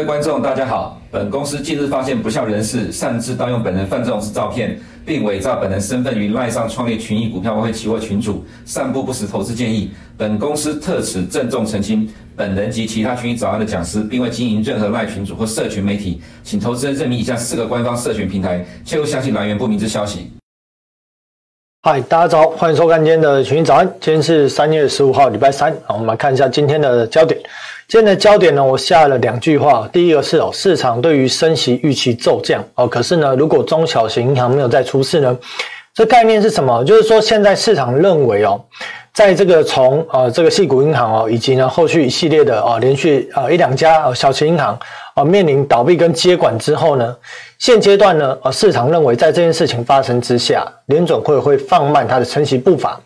各位观众，大家好。本公司近日发现不肖人士擅自盗用本人范仲式照片，并伪造本人身份于赖上创立群益股票外汇期货群组，散布不实投资建议。本公司特此郑重澄清，本人及其他群益早安的讲师，并未经营任何赖群组或社群媒体，请投资人认明以下四个官方社群平台，切勿相信来源不明之消息。嗨，大家早，欢迎收看今天的群益早安。今天是三月十五号，礼拜三。我们来看一下今天的焦点。今天的焦点呢，我下了两句话。第一个是哦，市场对于升息预期骤降哦，可是呢，如果中小型银行没有再出事呢，这概念是什么？就是说现在市场认为哦，在这个从呃这个矽谷银行哦，以及呢后续一系列的啊连续啊一两家小型银行啊面临倒闭跟接管之后呢。现阶段呢，呃，市场认为在这件事情发生之下，联准会会放慢它的升息步伐，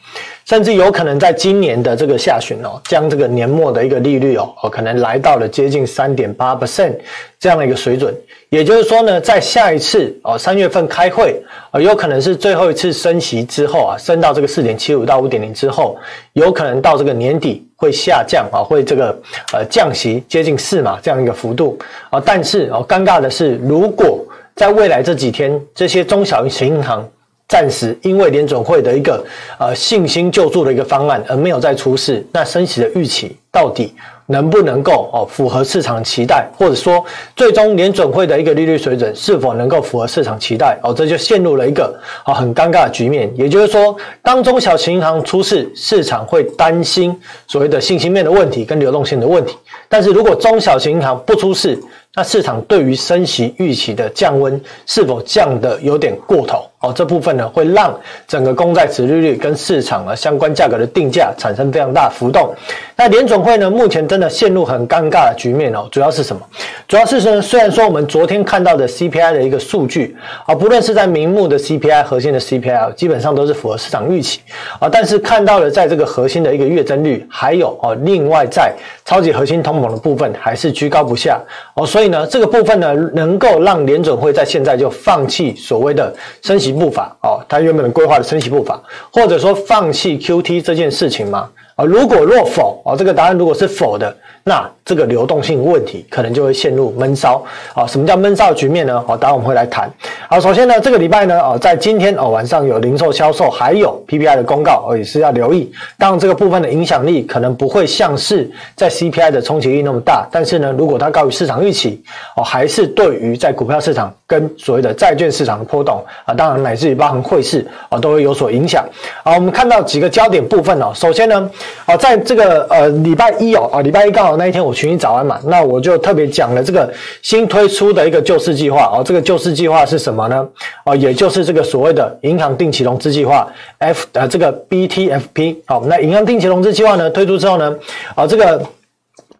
甚至有可能在今年的这个下旬哦，将这个年末的一个利率哦，哦可能来到了接近三点八 percent 这样的一个水准。也就是说呢，在下一次哦三月份开会，呃，有可能是最后一次升息之后啊，升到这个四点七五到五点零之后，有可能到这个年底会下降啊，会这个呃降息接近四码这样一个幅度啊。但是哦，尴尬的是，如果在未来这几天，这些中小型银行暂时因为联准会的一个呃信心救助的一个方案而没有再出事，那升息的预期到底能不能够哦符合市场期待，或者说最终联准会的一个利率水准是否能够符合市场期待？哦，这就陷入了一个啊很尴尬的局面。也就是说，当中小型银行出事，市场会担心所谓的信心面的问题跟流动性的问题；但是如果中小型银行不出事，那市场对于升息预期的降温是否降得有点过头？哦，这部分呢会让整个公债殖利率跟市场啊相关价格的定价产生非常大的浮动。那联总会呢目前真的陷入很尴尬的局面哦，主要是什么？主要是说，虽然说我们昨天看到的 CPI 的一个数据啊，不论是在名目的 CPI、核心的 CPI，基本上都是符合市场预期啊，但是看到了在这个核心的一个月增率，还有哦，另外在超级核心通的部分还是居高不下哦，所以呢，这个部分呢能够让联准会在现在就放弃所谓的升息步伐哦，它原本规划的升息步伐，或者说放弃 QT 这件事情吗？啊，如果若否啊，这个答案如果是否的，那这个流动性问题可能就会陷入闷烧啊。什么叫闷烧局面呢？啊，待会我们会来谈。好，首先呢，这个礼拜呢，啊，在今天哦晚上有零售销售，还有 PPI 的公告，哦也是要留意。当然，这个部分的影响力可能不会像是在 CPI 的冲击力那么大，但是呢，如果它高于市场预期，哦，还是对于在股票市场跟所谓的债券市场的波动啊，当然乃至于包含汇市啊，都会有所影响。好，我们看到几个焦点部分哦，首先呢。好，在这个呃礼拜一哦，啊礼拜一刚好那一天我群益早安嘛，那我就特别讲了这个新推出的一个救市计划哦，这个救市计划是什么呢？哦，也就是这个所谓的银行定期融资计划 F 呃这个 BTFP 好，那银行定期融资计划呢推出之后呢，啊这个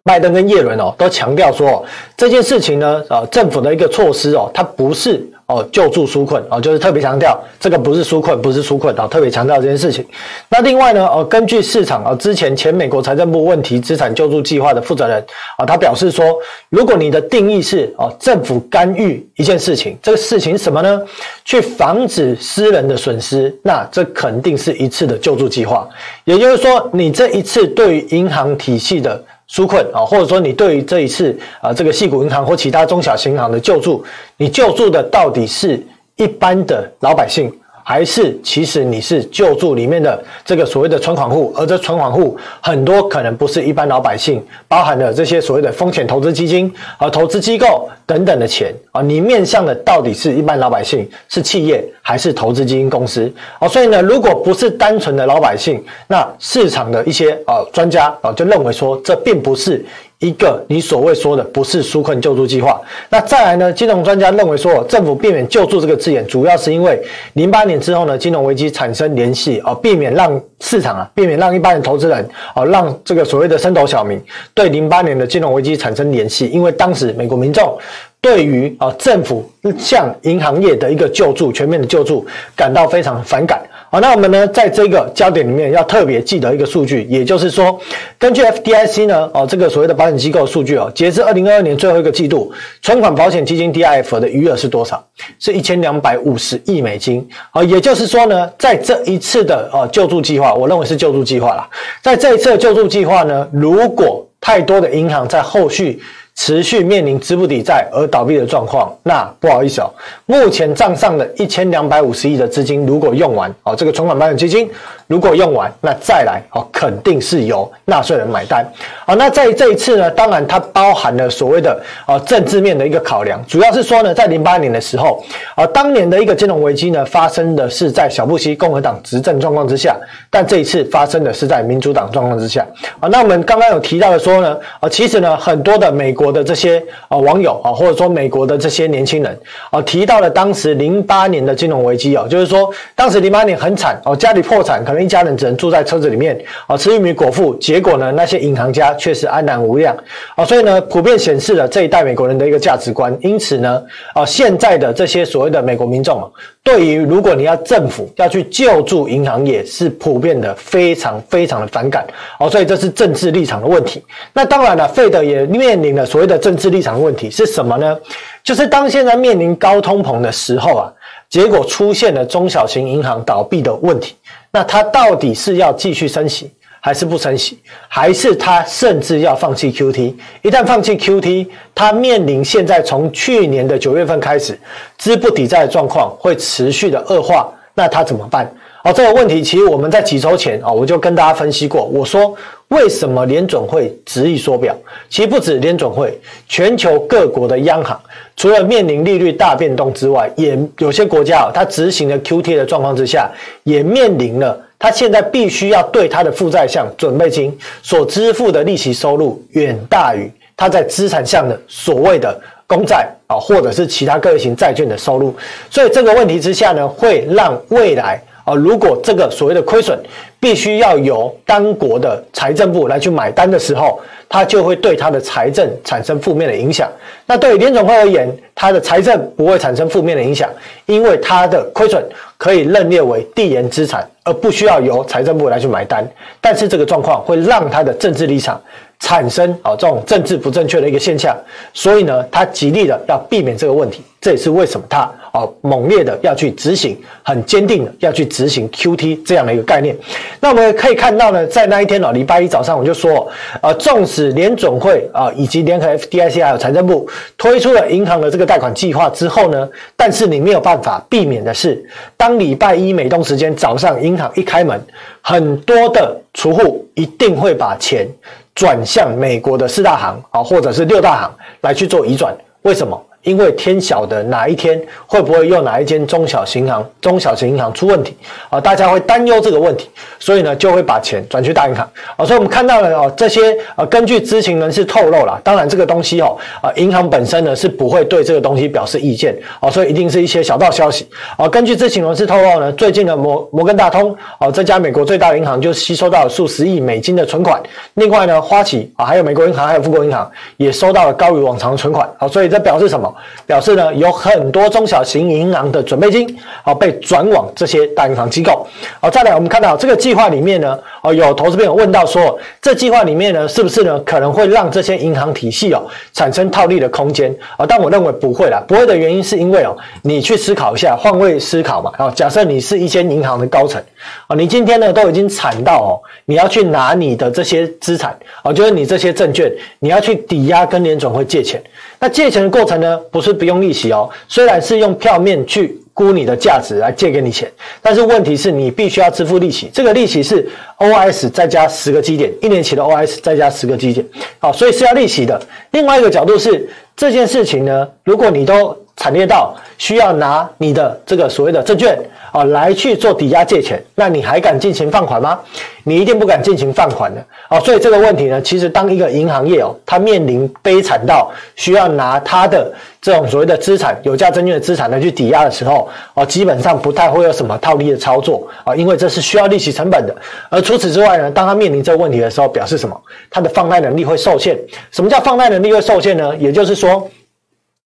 拜登跟叶伦哦都强调说这件事情呢，啊政府的一个措施哦，它不是。哦，救助纾困哦，就是特别强调这个不是纾困，不是纾困啊，特别强调这件事情。那另外呢，哦，根据市场啊，之前前美国财政部问题资产救助计划的负责人啊，他表示说，如果你的定义是哦，政府干预一件事情，这个事情什么呢？去防止私人的损失，那这肯定是一次的救助计划。也就是说，你这一次对于银行体系的。纾困啊，或者说你对于这一次啊，这个细股银行或其他中小型银行的救助，你救助的到底是一般的老百姓？还是其实你是救助里面的这个所谓的存款户，而这存款户很多可能不是一般老百姓，包含了这些所谓的风险投资基金和投资机构等等的钱啊，你面向的到底是一般老百姓，是企业还是投资基金公司啊？所以呢，如果不是单纯的老百姓，那市场的一些啊专家啊就认为说，这并不是。一个你所谓说的不是纾困救助计划，那再来呢？金融专家认为说，政府避免救助这个字眼，主要是因为零八年之后呢，金融危机产生联系啊，避免让市场啊，避免让一般的投资人啊，让这个所谓的升斗小民对零八年的金融危机产生联系，因为当时美国民众对于啊政府向银行业的一个救助，全面的救助感到非常反感。好，那我们呢，在这个焦点里面要特别记得一个数据，也就是说，根据 FDIC 呢，哦，这个所谓的保险机构数据哦，截至二零二二年最后一个季度，存款保险基金 DIF 的余额是多少？是一千两百五十亿美金。好，也就是说呢，在这一次的呃救助计划，我认为是救助计划啦，在这一次的救助计划呢，如果太多的银行在后续持续面临资不抵债而倒闭的状况，那不好意思哦，目前账上的一千两百五十亿的资金如果用完哦，这个存款保险基金如果用完，那再来哦，肯定是由纳税人买单。好，那在这一次呢，当然它包含了所谓的啊政治面的一个考量，主要是说呢，在零八年的时候啊，当年的一个金融危机呢，发生的是在小布希共和党执政状况之下，但这一次发生的是在民主党状况之下。啊，那我们刚刚有提到的说呢，啊，其实呢，很多的美国。的这些啊网友啊，或者说美国的这些年轻人啊，提到了当时零八年的金融危机啊，就是说当时零八年很惨哦，家里破产，可一家人只能住在车子里面啊，吃玉米果腹。结果呢，那些银行家却是安然无恙啊，所以呢，普遍显示了这一代美国人的一个价值观。因此呢，啊，现在的这些所谓的美国民众啊，对于如果你要政府要去救助银行业，是普遍的非常非常的反感哦，所以这是政治立场的问题。那当然了，费德也面临了。所谓的政治立场问题是什么呢？就是当现在面临高通膨的时候啊，结果出现了中小型银行倒闭的问题。那他到底是要继续升息，还是不升息？还是他甚至要放弃 QT？一旦放弃 QT，他面临现在从去年的九月份开始，资不抵债的状况会持续的恶化，那他怎么办？哦，这个问题其实我们在几周前啊，我就跟大家分析过，我说。为什么联准会执意缩表？其实不止联准会，全球各国的央行除了面临利率大变动之外，也有些国家啊，它执行了 QT 的状况之下，也面临了它现在必须要对它的负债项准备金所支付的利息收入远大于它在资产项的所谓的公债啊，或者是其他各类型债券的收入。所以这个问题之下呢，会让未来。啊，如果这个所谓的亏损必须要由当国的财政部来去买单的时候，它就会对它的财政产生负面的影响。那对于联总会而言，它的财政不会产生负面的影响，因为它的亏损可以认列为递延资产，而不需要由财政部来去买单。但是这个状况会让它的政治立场产生啊这种政治不正确的一个现象，所以呢，他极力的要避免这个问题。这也是为什么他啊猛烈的要去执行，很坚定的要去执行 QT 这样的一个概念。那我们可以看到呢，在那一天哦，礼拜一早上我就说，呃，纵使联准会啊以及联合 FDIC 还有财政部推出了银行的这个贷款计划之后呢，但是你没有办法避免的是，当礼拜一美东时间早上银行一开门，很多的储户一定会把钱转向美国的四大行啊，或者是六大行来去做移转。为什么？因为天晓得哪一天会不会又哪一间中小型行、中小型银行出问题啊？大家会担忧这个问题，所以呢就会把钱转去大银行啊。所以我们看到了哦，这些啊，根据知情人士透露了，当然这个东西哦啊，银行本身呢是不会对这个东西表示意见啊，所以一定是一些小道消息啊。根据知情人士透露呢，最近的摩摩根大通啊，这家美国最大的银行就吸收到了数十亿美金的存款，另外呢，花旗啊，还有美国银行，还有富国银行也收到了高于往常的存款啊，所以这表示什么？表示呢，有很多中小型银行的准备金啊被转往这些大银行机构。好，再来我们看到这个计划里面呢，哦，有投资朋友问到说，这计划里面呢，是不是呢可能会让这些银行体系哦产生套利的空间啊？但我认为不会啦，不会的原因是因为哦，你去思考一下，换位思考嘛。啊，假设你是一间银行的高层啊，你今天呢都已经惨到哦，你要去拿你的这些资产啊，就是你这些证券，你要去抵押跟联准会借钱。那借钱的过程呢，不是不用利息哦，虽然是用票面去估你的价值来借给你钱，但是问题是你必须要支付利息，这个利息是 OS 再加十个基点，一年期的 OS 再加十个基点，好，所以是要利息的。另外一个角度是这件事情呢，如果你都惨烈到需要拿你的这个所谓的证券啊来去做抵押借钱，那你还敢进行放款吗？你一定不敢进行放款的啊！所以这个问题呢，其实当一个银行业哦，它面临悲惨到需要拿它的这种所谓的资产、有价证券的资产来去抵押的时候啊，基本上不太会有什么套利的操作啊，因为这是需要利息成本的。而除此之外呢，当它面临这个问题的时候，表示什么？它的放贷能力会受限。什么叫放贷能力会受限呢？也就是说。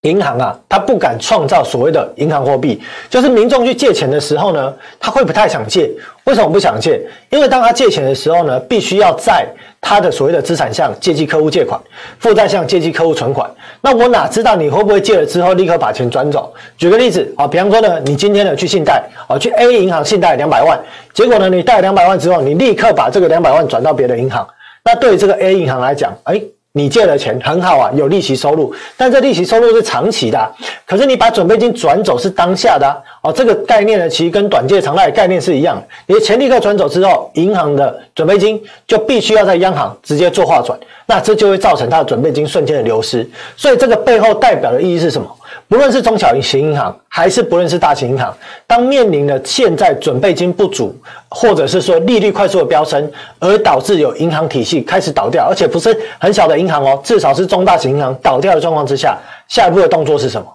银行啊，他不敢创造所谓的银行货币，就是民众去借钱的时候呢，他会不太想借。为什么不想借？因为当他借钱的时候呢，必须要在他的所谓的资产项借记客户借款，负债项借记客户存款。那我哪知道你会不会借了之后立刻把钱转走？举个例子啊，比方说呢，你今天呢去信贷啊，去 A 银行信贷两百万，结果呢你贷两百万之后，你立刻把这个两百万转到别的银行。那对于这个 A 银行来讲，哎。你借了钱很好啊，有利息收入，但这利息收入是长期的，可是你把准备金转走是当下的哦。这个概念呢，其实跟短借长贷的概念是一样。你的钱立刻转走之后，银行的准备金就必须要在央行直接做划转，那这就会造成它的准备金瞬间的流失。所以这个背后代表的意义是什么？不论是中小型银行，还是不论是大型银行，当面临了现在准备金不足，或者是说利率快速的飙升，而导致有银行体系开始倒掉，而且不是很小的银行哦，至少是中大型银行倒掉的状况之下，下一步的动作是什么？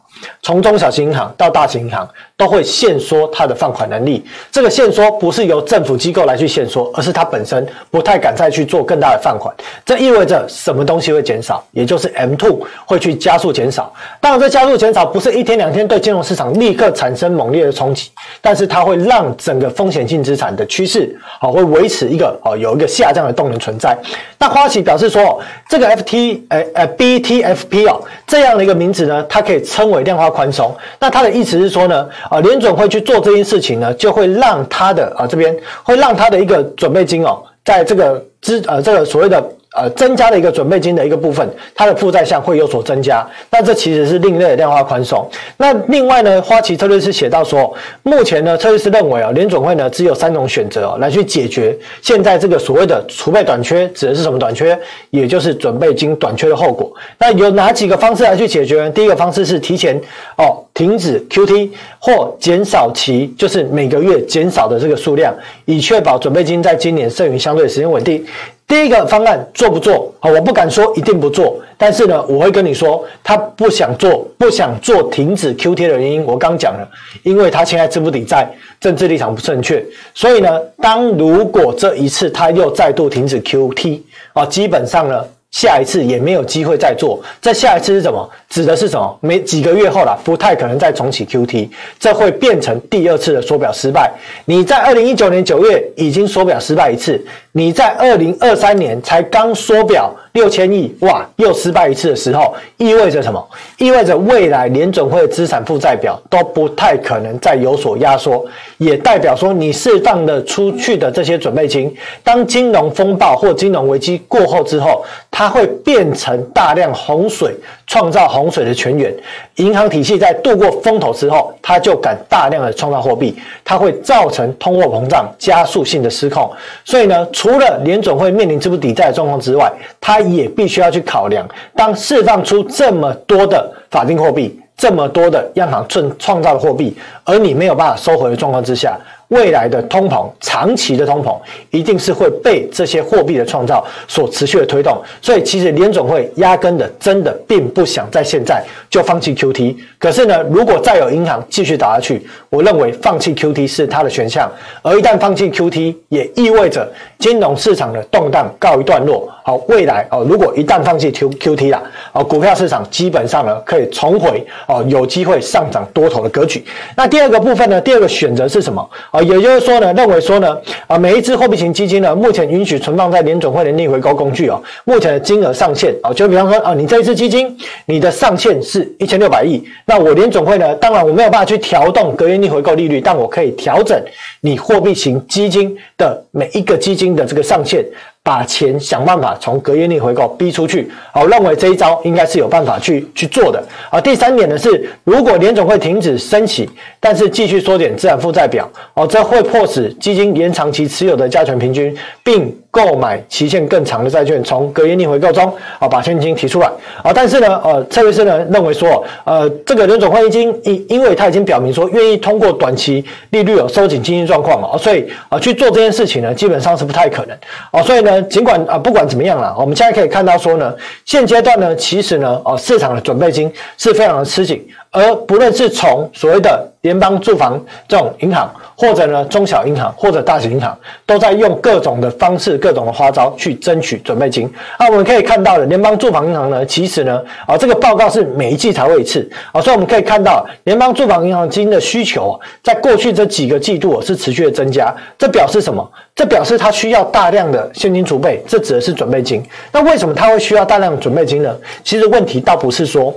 从中小型银行到大型银行，都会限缩它的放款能力。这个限缩不是由政府机构来去限缩，而是它本身不太敢再去做更大的放款。这意味着什么东西会减少？也就是 M2 会去加速减少。当然，这加速减少不是一天两天对金融市场立刻产生猛烈的冲击，但是它会让整个风险性资产的趋势啊，会维持一个啊有一个下降的动能存在。那花旗表示说，这个 FT 呃呃 BTFP 哦这样的一个名字呢，它可以称为量化宽松。那它的意思是说呢，啊联准会去做这件事情呢，就会让他的啊这边会让他的一个准备金哦，在这个资呃这个所谓的。呃，增加的一个准备金的一个部分，它的负债项会有所增加。那这其实是另类的量化宽松。那另外呢，花旗策略师写到说，目前呢，策略师认为啊，联准会呢只有三种选择哦，来去解决现在这个所谓的储备短缺，指的是什么短缺？也就是准备金短缺的后果。那有哪几个方式来去解决呢？第一个方式是提前哦停止 QT 或减少其就是每个月减少的这个数量，以确保准备金在今年剩余相对时间稳定。第一个方案做不做？好，我不敢说一定不做，但是呢，我会跟你说，他不想做，不想做停止 QT 的原因，我刚讲了，因为他现在资不抵债，政治立场不正确，所以呢，当如果这一次他又再度停止 QT 啊，基本上呢。下一次也没有机会再做，这下一次是什么？指的是什么？没几个月后了，不太可能再重启 QT，这会变成第二次的缩表失败。你在二零一九年九月已经缩表失败一次，你在二零二三年才刚缩表。六千亿哇，又失败一次的时候，意味着什么？意味着未来联准会资产负债表都不太可能再有所压缩，也代表说你释放的出去的这些准备金，当金融风暴或金融危机过后之后，它会变成大量洪水，创造洪水的泉源。银行体系在度过风头之后，它就敢大量的创造货币，它会造成通货膨胀加速性的失控。所以呢，除了联准会面临资不抵债的状况之外，它也必须要去考量，当释放出这么多的法定货币，这么多的央行创创造的货币，而你没有办法收回的状况之下。未来的通膨，长期的通膨，一定是会被这些货币的创造所持续的推动。所以，其实联总会压根的真的并不想在现在就放弃 QT。可是呢，如果再有银行继续倒下去，我认为放弃 QT 是它的选项。而一旦放弃 QT，也意味着金融市场的动荡告一段落。好，未来哦，如果一旦放弃 Q QT 了，哦，股票市场基本上呢可以重回哦有机会上涨多头的格局。那第二个部分呢，第二个选择是什么？啊，也就是说呢，认为说呢，啊，每一支货币型基金呢，目前允许存放在联准会的逆回购工具哦，目前的金额上限啊，就比方说啊，你这一支基金，你的上限是一千六百亿，那我联准会呢，当然我没有办法去调动隔夜逆回购利率，但我可以调整你货币型基金的每一个基金的这个上限。把钱想办法从隔夜逆回购逼出去，好，认为这一招应该是有办法去去做的。啊，第三点呢是，如果联总会停止升息，但是继续缩减资产负债表，哦，这会迫使基金延长其持有的加权平均，并购买期限更长的债券，从隔夜逆回购中啊把现金提出来。啊，但是呢，呃，策略师呢认为说，呃，这个联准会已经因因为他已经表明说愿意通过短期利率有收紧经济状况啊，所以啊去做这件事情呢，基本上是不太可能。啊，所以呢。尽管啊，不管怎么样啦，我们现在可以看到说呢，现阶段呢，其实呢，啊，市场的准备金是非常的吃紧，而不论是从所谓的联邦住房这种银行，或者呢中小银行或者大型银行，都在用各种的方式、各种的花招去争取准备金。那我们可以看到的，联邦住房银行呢，其实呢，啊，这个报告是每一季才会一次啊，所以我们可以看到，联邦住房银行基金的需求，在过去这几个季度是持续的增加。这表示什么？这表示它需要大量的现金储备，这指的是准备金。那为什么它会需要大量准备金呢？其实问题倒不是说。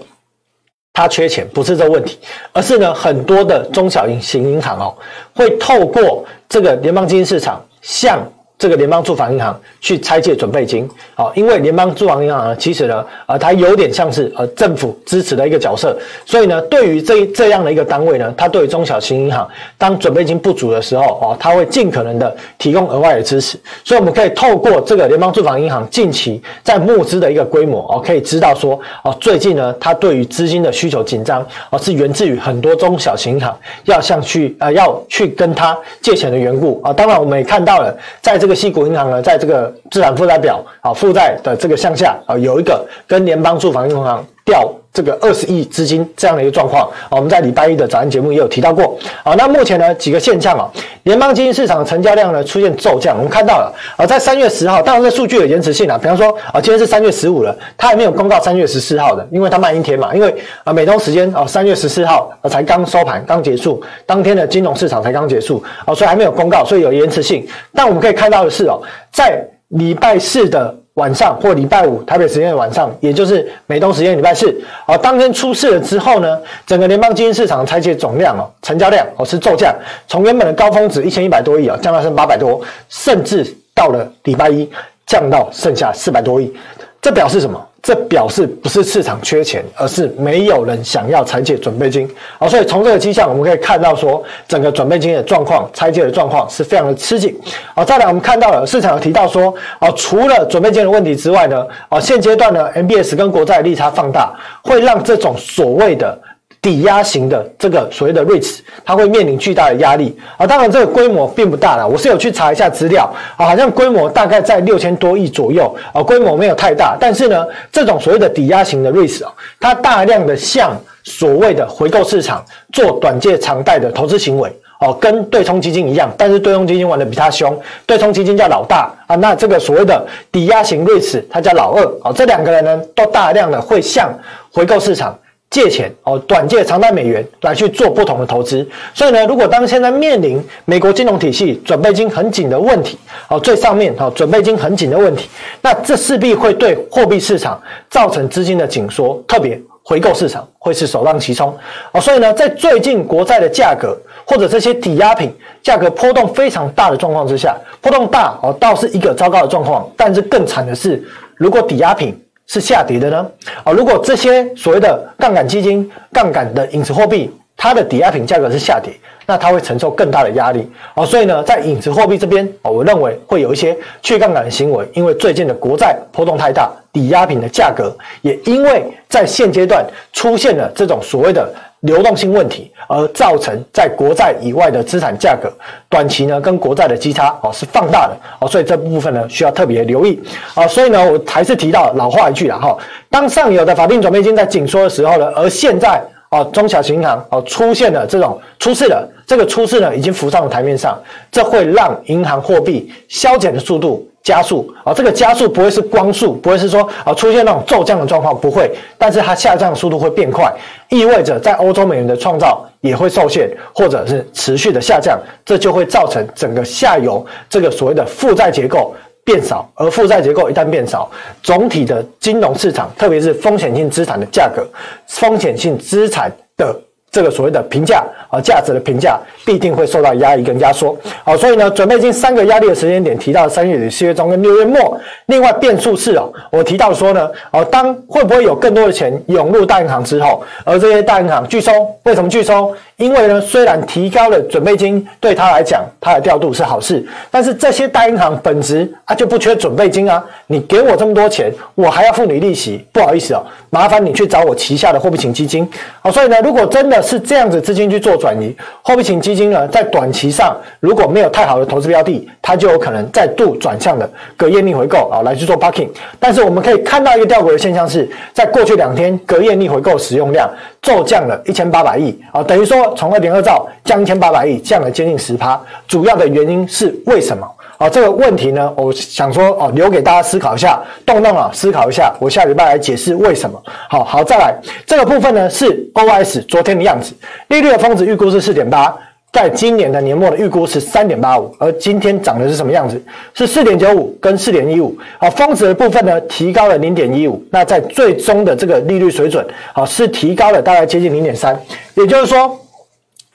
他缺钱不是这问题，而是呢，很多的中小型银行哦，会透过这个联邦基金市场向这个联邦住房银行去拆借准备金，好，因为联邦住房银行呢，其实呢，呃，它有点像是呃政府支持的一个角色，所以呢，对于这这样的一个单位呢，它对于中小型银行当准备金不足的时候，哦，它会尽可能的提供额外的支持，所以我们可以透过这个联邦住房银行近期在募资的一个规模，哦，可以知道说，哦，最近呢，它对于资金的需求紧张，哦，是源自于很多中小型银行要向去呃要去跟它借钱的缘故，啊，当然我们也看到了，在这这个西谷银行呢，在这个资产负债表啊，负债的这个项下啊，有一个跟联邦住房银行调这个二十亿资金这样的一个状况啊，我们在礼拜一的早安节目也有提到过啊。那目前呢几个现象啊，联邦基金市场的成交量呢出现骤降，我们看到了啊，在三月十号，当然这数据有延迟性啊，比方说啊，今天是三月十五了，它还没有公告三月十四号的，因为它慢一天嘛，因为啊美东时间啊三月十四号啊才刚收盘刚结束，当天的金融市场才刚结束啊，所以还没有公告，所以有延迟性。但我们可以看到的是哦，在礼拜四的。晚上或礼拜五台北时间的晚上，也就是美东时间礼拜四，啊，当天出事了之后呢，整个联邦基金市场的拆借总量哦，成交量哦是骤降，从原本的高峰值一千一百多亿啊，降到剩八百多，甚至到了礼拜一降到剩下四百多亿，这表示什么？这表示不是市场缺钱，而是没有人想要拆借准备金。好，所以从这个迹象，我们可以看到说，整个准备金的状况、拆借的状况是非常的吃紧。好，再来我们看到了市场有提到说，啊，除了准备金的问题之外呢，啊，现阶段呢，MBS 跟国债利差放大，会让这种所谓的。抵押型的这个所谓的 REITs，它会面临巨大的压力啊！当然，这个规模并不大了。我是有去查一下资料啊，好像规模大概在六千多亿左右啊，规模没有太大。但是呢，这种所谓的抵押型的 REITs 啊，它大量的向所谓的回购市场做短借长贷的投资行为哦，跟对冲基金一样，但是对冲基金玩的比它凶，对冲基金叫老大啊，那这个所谓的抵押型瑞士它叫老二啊，这两个人呢，都大量的会向回购市场。借钱哦，短借长贷美元来去做不同的投资，所以呢，如果当现在面临美国金融体系准备金很紧的问题，哦，最上面哦，准备金很紧的问题，那这势必会对货币市场造成资金的紧缩，特别回购市场会是首当其冲。哦，所以呢，在最近国债的价格或者这些抵押品价格波动非常大的状况之下，波动大哦，倒是一个糟糕的状况，但是更惨的是，如果抵押品是下跌的呢？啊，如果这些所谓的杠杆基金、杠杆的影子货币，它的抵押品价格是下跌，那它会承受更大的压力。啊，所以呢，在影子货币这边，啊，我认为会有一些去杠杆的行为，因为最近的国债波动太大，抵押品的价格也因为在现阶段出现了这种所谓的。流动性问题，而造成在国债以外的资产价格短期呢跟国债的基差哦是放大的哦，所以这部分呢需要特别留意啊。所以呢，我还是提到老话一句了哈，当上游的法定准备金在紧缩的时候呢，而现在哦中小型银行哦出现了这种出事了，这个出事呢已经浮上了台面上，这会让银行货币削减的速度。加速啊，这个加速不会是光速，不会是说啊出现那种骤降的状况，不会，但是它下降的速度会变快，意味着在欧洲美元的创造也会受限，或者是持续的下降，这就会造成整个下游这个所谓的负债结构变少，而负债结构一旦变少，总体的金融市场，特别是风险性资产的价格，风险性资产的。这个所谓的评价啊，价值的评价必定会受到压抑跟压缩。好，所以呢，准备金三个压力的时间点提到三月底、四月中跟六月末。另外变数是哦，我提到说呢，哦，当会不会有更多的钱涌入大银行之后，而这些大银行拒收？为什么拒收？因为呢，虽然提高了准备金，对他来讲，他的调度是好事，但是这些大银行本质啊就不缺准备金啊，你给我这么多钱，我还要付你利息，不好意思哦，麻烦你去找我旗下的货币型基金。好，所以呢，如果真的是这样子资金去做转移，货币型基金呢，在短期上如果没有太好的投资标的，它就有可能再度转向的隔夜逆回购啊来去做 parking。但是我们可以看到一个吊诡的现象是，在过去两天隔夜逆回购使用量骤降了一千八百亿啊，等于说。从二点二兆降一千八百亿，降了接近十趴。主要的原因是为什么？啊，这个问题呢，我想说哦，留给大家思考一下，动动脑思考一下。我下礼拜来解释为什么。好好，再来这个部分呢，是 OS 昨天的样子，利率的峰值预估是四点八。在今年的年末的预估是三点八五，而今天涨的是什么样子？是四点九五跟四点一五。好，峰值的部分呢，提高了零点一五。那在最终的这个利率水准，好，是提高了大概接近零点三。也就是说，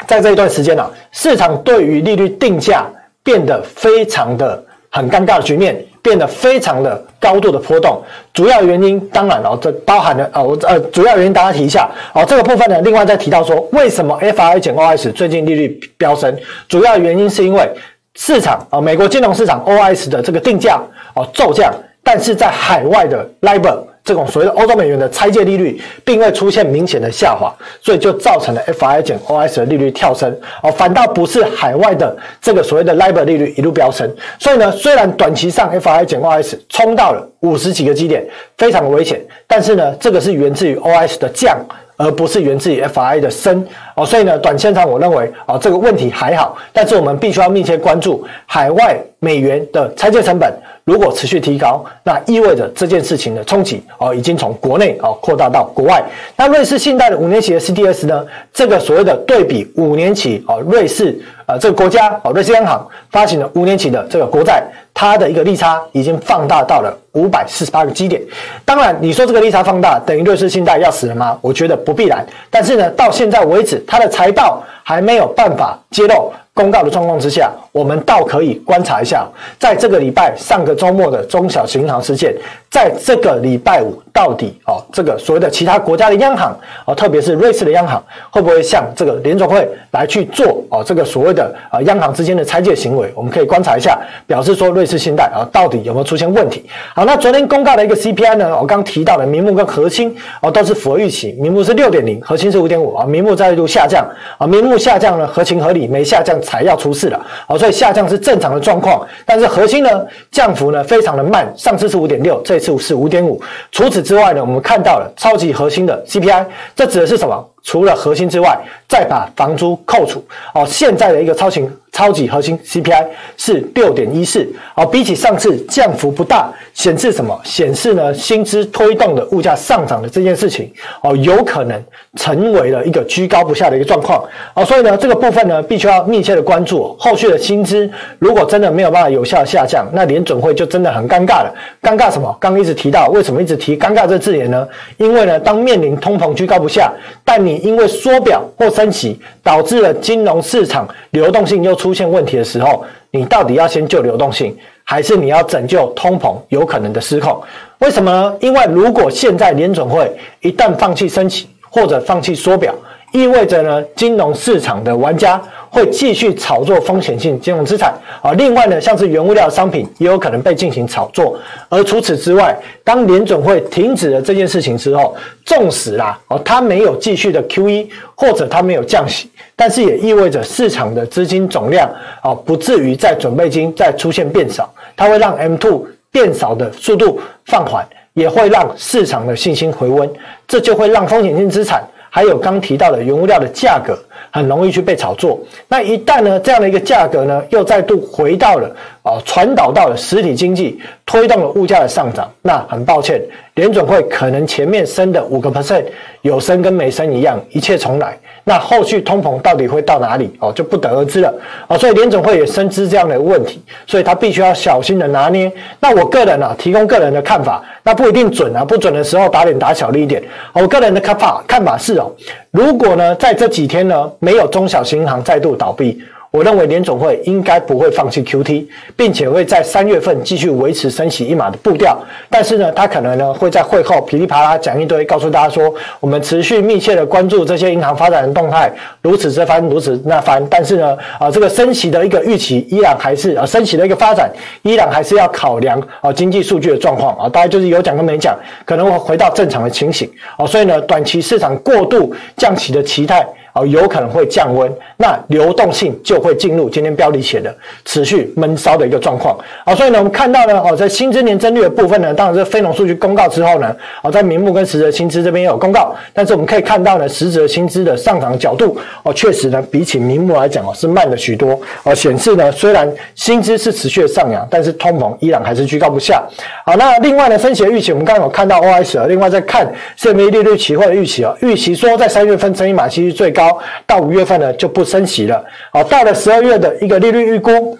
在这一段时间呢、市场对于利率定价变得非常的很尴尬的局面，变得非常的高度的波动。主要原因当然哦，这包含了啊，我呃主要原因大家提一下哦，这个部分呢，另外再提到说，为什么 FR 减 OS 最近利率飙升？主要原因是因为市场啊，美国金融市场 OS 的这个定价哦骤降，但是在海外的 LIBOR。这种所谓的欧洲美元的拆借利率并未出现明显的下滑，所以就造成了 FRA 减 O S 的利率跳升哦，反倒不是海外的这个所谓的 LIBOR 利率一路飙升。所以呢，虽然短期上 FRA 减 O S 冲到了五十几个基点，非常危险，但是呢，这个是源自于 O S 的降，而不是源自于 FRA 的升哦。所以呢，短线上我认为啊，这个问题还好，但是我们必须要密切关注海外美元的拆借成本。如果持续提高，那意味着这件事情的冲击哦，已经从国内哦扩大到国外。那瑞士信贷的五年期的 CDS 呢？这个所谓的对比五年期哦，瑞士啊、这个国家哦，瑞士央行发行的五年期的这个国债，它的一个利差已经放大到了五百四十八个基点。当然，你说这个利差放大等于瑞士信贷要死了吗？我觉得不必然。但是呢，到现在为止，它的财报还没有办法揭露。公告的状况之下，我们倒可以观察一下，在这个礼拜上个周末的中小型银行事件，在这个礼拜五到底哦，这个所谓的其他国家的央行哦，特别是瑞士的央行，会不会向这个联总会来去做哦这个所谓的啊央行之间的拆借行为？我们可以观察一下，表示说瑞士信贷啊到底有没有出现问题？好，那昨天公告的一个 CPI 呢，我刚提到的名目跟核心哦都是符合预期，名目是六点零，核心是五点五啊，名目再度下降啊，名目下降呢合情合理，没下降。才要出事了，好，所以下降是正常的状况，但是核心呢降幅呢非常的慢，上次是五点六，这次是五点五。除此之外呢，我们看到了超级核心的 CPI，这指的是什么？除了核心之外，再把房租扣除哦，现在的一个超型超级核心 CPI 是六点一四哦，比起上次降幅不大，显示什么？显示呢薪资推动的物价上涨的这件事情哦，有可能成为了一个居高不下的一个状况哦，所以呢这个部分呢必须要密切的关注后续的薪资，如果真的没有办法有效的下降，那联准会就真的很尴尬了。尴尬什么？刚一直提到，为什么一直提尴尬这字眼呢？因为呢当面临通膨居高不下，但你因为缩表或升息，导致了金融市场流动性又出现问题的时候，你到底要先救流动性，还是你要拯救通膨有可能的失控？为什么呢？因为如果现在联准会一旦放弃升息或者放弃缩表，意味着呢，金融市场的玩家会继续炒作风险性金融资产啊。另外呢，像是原物料商品也有可能被进行炒作。而除此之外，当联准会停止了这件事情之后，纵使啦哦，它没有继续的 QE 或者它没有降息，但是也意味着市场的资金总量啊，不至于在准备金再出现变少，它会让 M two 变少的速度放缓，也会让市场的信心回温，这就会让风险性资产。还有刚提到的原物料的价格很容易去被炒作，那一旦呢这样的一个价格呢又再度回到了啊传导到了实体经济，推动了物价的上涨，那很抱歉，联准会可能前面升的五个 percent 有升跟没升一样，一切重来。那后续通膨到底会到哪里哦，就不得而知了哦。所以联准会也深知这样的问题，所以他必须要小心的拿捏。那我个人啊，提供个人的看法，那不一定准啊，不准的时候打脸打小力一点。我个人的看法看法是哦，如果呢在这几天呢没有中小型银行再度倒闭。我认为联总会应该不会放弃 QT，并且会在三月份继续维持升息一码的步调。但是呢，他可能呢会在会后噼里啪啦讲一堆，告诉大家说我们持续密切的关注这些银行发展的动态，如此这番，如此那番。但是呢，啊，这个升息的一个预期依然还是啊，升息的一个发展依然还是要考量啊经济数据的状况啊，大概就是有讲跟没讲，可能会回到正常的情形啊。所以呢，短期市场过度降息的期待。哦，有可能会降温，那流动性就会进入今天标题写的持续闷烧的一个状况。啊，所以呢，我们看到呢，哦，在新增年增率的部分呢，当然是非农数据公告之后呢，哦，在名目跟实质薪资这边也有公告，但是我们可以看到呢，实质薪资的上涨角度，哦，确实呢，比起名目来讲哦，是慢了许多。哦，显示呢，虽然薪资是持续的上扬，但是通膨依然还是居高不下。好，那另外呢，升息的预期，我们刚刚有看到 OS，啊，另外再看 CME 利率期货的预期啊，预期说在三月份争议码期是最高。到五月份呢就不升息了，好，到了十二月的一个利率预估，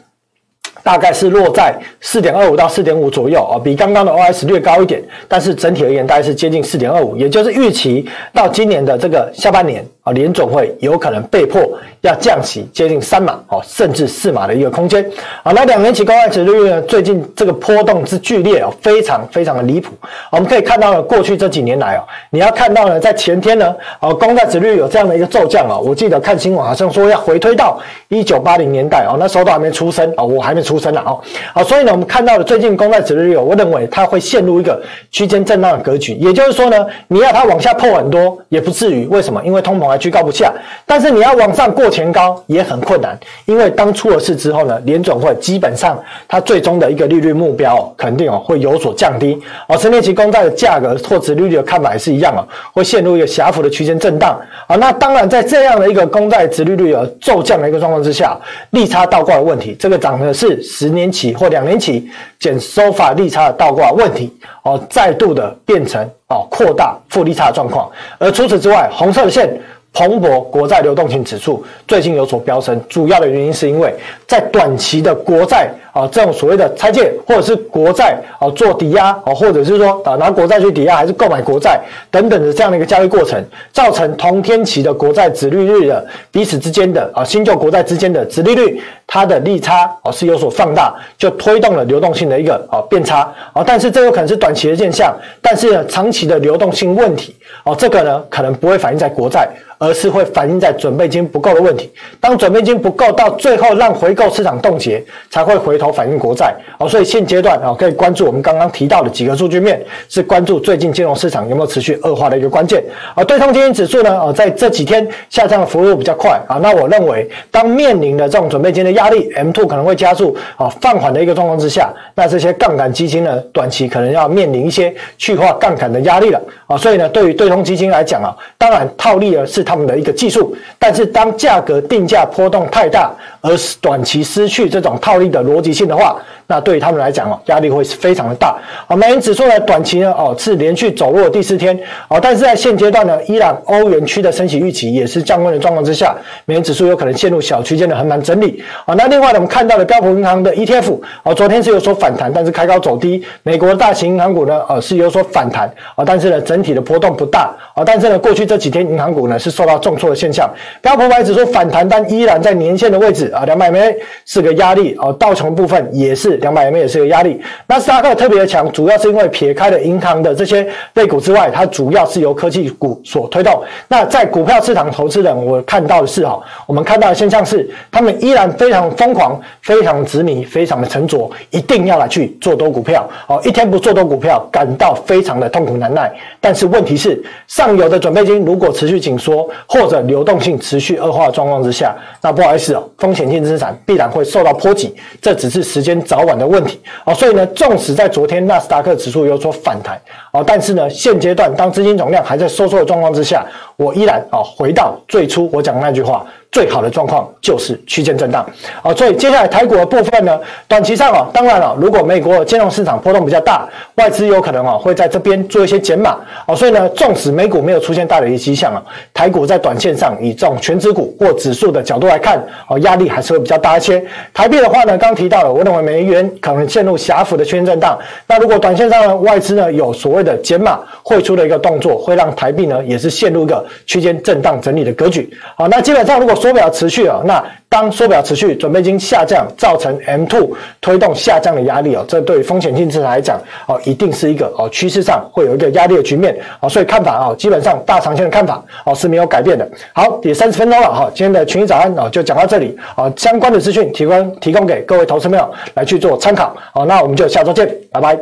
大概是落在四点二五到四点五左右啊，比刚刚的 OS 略高一点，但是整体而言大概是接近四点二五，也就是预期到今年的这个下半年啊，联总会有可能被迫要降息接近三码哦，甚至四码的一个空间啊。那两年期公债殖利率呢，最近这个波动之剧烈哦，非常非常的离谱。我们可以看到呢，过去这几年来哦，你要看到呢，在前天呢，啊，公债殖利率有这样的一个骤降啊。我记得看新闻好像说要回推到一九八零年代哦，那时候都还没出生啊，我还没出生呢哦。好，所以呢，我们看到了最近公债殖利率，我认为它会陷入一个区间震荡的格局。也就是说呢，你要它往下破很多也不至于，为什么？因为通膨还居高不下。但是你要往上过前高也很困难，因为当出了事之后呢，联准会基本上它最终的一个利率目标肯定哦会有所降低哦，十年期公债的价格或殖利率的看法也是一样哦，会陷入一个狭幅的区间震荡啊。那当然在这样的一个公债殖利率的骤降的一个状况之下，利差倒挂的问题，这个涨的是十年期或两年期减收法利差的倒挂问题哦，再度的变成哦扩大负利差的状况。而除此之外，红色的线。蓬勃国债流动性指数最近有所飙升，主要的原因是因为在短期的国债啊，这种所谓的拆借或者是国债啊做抵押啊，或者是说啊拿国债去抵押，还是购买国债等等的这样的一个交易过程，造成同天期的国债殖利率的彼此之间的啊新旧国债之间的殖利率，它的利差啊是有所放大，就推动了流动性的一个啊变差啊，但是这有可能是短期的现象，但是呢长期的流动性问题啊，这个呢可能不会反映在国债。而是会反映在准备金不够的问题。当准备金不够，到最后让回购市场冻结，才会回头反映国债。哦，所以现阶段啊，可以关注我们刚刚提到的几个数据面，是关注最近金融市场有没有持续恶化的一个关键。啊，对冲基金指数呢，啊，在这几天下降的幅度比较快啊。那我认为，当面临的这种准备金的压力，M2 可能会加速啊放缓的一个状况之下，那这些杠杆基金呢，短期可能要面临一些去化杠杆的压力了。啊，所以呢，对于对冲基金来讲啊，当然套利呢是他们的一个技术，但是当价格定价波动太大，而是短期失去这种套利的逻辑性的话，那对于他们来讲哦，压力会是非常的大。啊，美元指数呢，短期呢哦是连续走弱第四天，哦，但是在现阶段呢，依然欧元区的升息预期也是降温的状况之下，美元指数有可能陷入小区间的横盘整理。啊，那另外呢，我们看到的标普银行的 ETF，哦，昨天是有所反弹，但是开高走低。美国大型银行股呢，呃，是有所反弹，啊，但是呢，整体的波动不大。啊，但是呢，过去这几天银行股呢是受到重挫的现象。标普白指数反弹，但依然在年线的位置啊，两百 MA 是个压力。哦，道琼部分也是。两百 MA 也是个压力。纳斯达克特别的强，主要是因为撇开了银行的这些类股之外，它主要是由科技股所推动。那在股票市场投资人，我看到的是哈，我们看到的现象是，他们依然非常疯狂、非常执迷、非常的沉着，一定要来去做多股票。哦，一天不做多股票，感到非常的痛苦难耐。但是问题是，上游的准备金如果持续紧缩，或者流动性持续恶化状况之下，那不好意思哦，风险性资产必然会受到波及。这只是时间早晚的问题啊，所以呢，纵使在昨天纳斯达克指数有所反弹啊，但是呢，现阶段当资金总量还在收缩的状况之下，我依然啊回到最初我讲的那句话。最好的状况就是区间震荡啊，所以接下来台股的部分呢，短期上啊，当然了，如果美国金融市场波动比较大，外资有可能啊会在这边做一些减码啊，所以呢，纵使美股没有出现大的一个迹象啊，台股在短线上以这种全指股或指数的角度来看啊，压力还是会比较大一些。台币的话呢，刚提到了，我认为美元可能陷入狭幅的区间震荡。那如果短线上呢，外资呢有所谓的减码汇出的一个动作，会让台币呢也是陷入一个区间震荡整理的格局。好，那基本上如果缩表持续啊，那当缩表持续，准备金下降，造成 M2 推动下降的压力哦，这对于风险性资产来讲哦，一定是一个哦趋势上会有一个压力的局面哦，所以看法啊，基本上大长线的看法哦是没有改变的。好，也三十分钟了哈，今天的群益早安哦就讲到这里啊，相关的资讯提供提供给各位投资朋友来去做参考好，那我们就下周见，拜拜。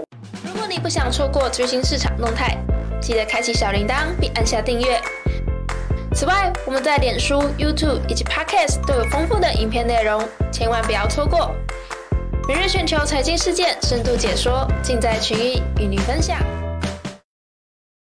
如果你不想错过最新市场动态，记得开启小铃铛并按下订阅。此外，我们在脸书、YouTube 以及 Podcast 都有丰富的影片内容，千万不要错过。每日全球财经事件深度解说，尽在群益与您分享。